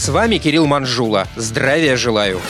С вами Кирилл Манжула. Здравия желаю.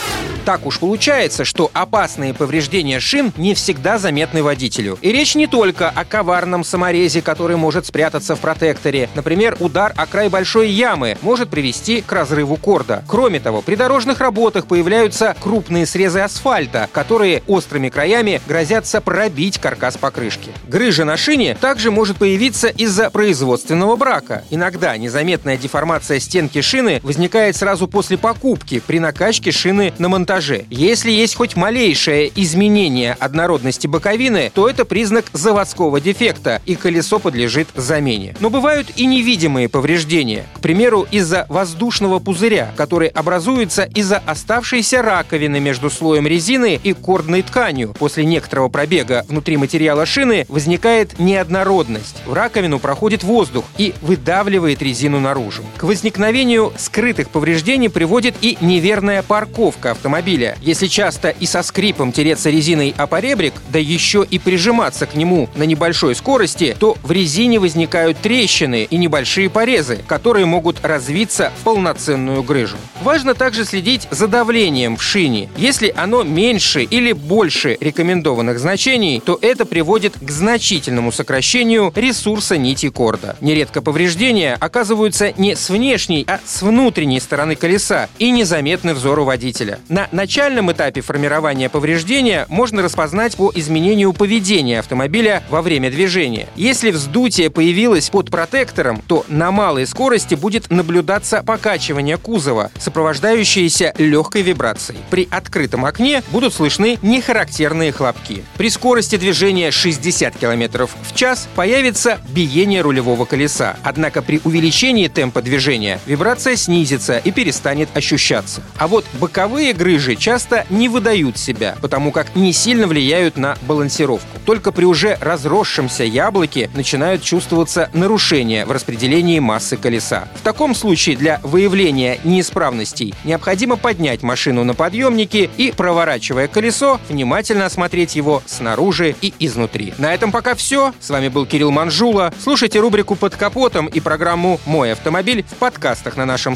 Так уж получается, что опасные повреждения шин не всегда заметны водителю. И речь не только о коварном саморезе, который может спрятаться в протекторе. Например, удар о край большой ямы может привести к разрыву корда. Кроме того, при дорожных работах появляются крупные срезы асфальта, которые острыми краями грозятся пробить каркас покрышки. Грыжа на шине также может появиться из-за производственного брака. Иногда незаметная деформация стенки шины возникает сразу после покупки при накачке шины на монтаже. Если есть хоть малейшее изменение однородности боковины, то это признак заводского дефекта, и колесо подлежит замене. Но бывают и невидимые повреждения. К примеру, из-за воздушного пузыря, который образуется из-за оставшейся раковины между слоем резины и кордной тканью. После некоторого пробега внутри материала шины возникает неоднородность. В раковину проходит воздух и выдавливает резину наружу. К возникновению скрытых повреждений приводит и неверная парковка автомобиля. Если часто и со скрипом тереться резиной о поребрик, да еще и прижиматься к нему на небольшой скорости, то в резине возникают трещины и небольшие порезы, которые могут развиться в полноценную грыжу. Важно также следить за давлением в шине. Если оно меньше или больше рекомендованных значений, то это приводит к значительному сокращению ресурса нити корда. Нередко повреждения оказываются не с внешней, а с внутренней стороны колеса и незаметны взору водителя. На начальном этапе формирования повреждения можно распознать по изменению поведения автомобиля во время движения. Если вздутие появилось под протектором, то на малой скорости будет наблюдаться покачивание кузова, сопровождающееся легкой вибрацией. При открытом окне будут слышны нехарактерные хлопки. При скорости движения 60 км в час появится биение рулевого колеса. Однако при увеличении темпа движения вибрация снизится и перестанет ощущаться. А вот боковые грыжи часто не выдают себя, потому как не сильно влияют на балансировку. Только при уже разросшемся яблоке начинают чувствоваться нарушения в распределении массы колеса. В таком случае для выявления неисправностей необходимо поднять машину на подъемнике и, проворачивая колесо, внимательно осмотреть его снаружи и изнутри. На этом пока все. С вами был Кирилл Манжула. Слушайте рубрику «Под капотом» и программу «Мой автомобиль» в подкастах на нашем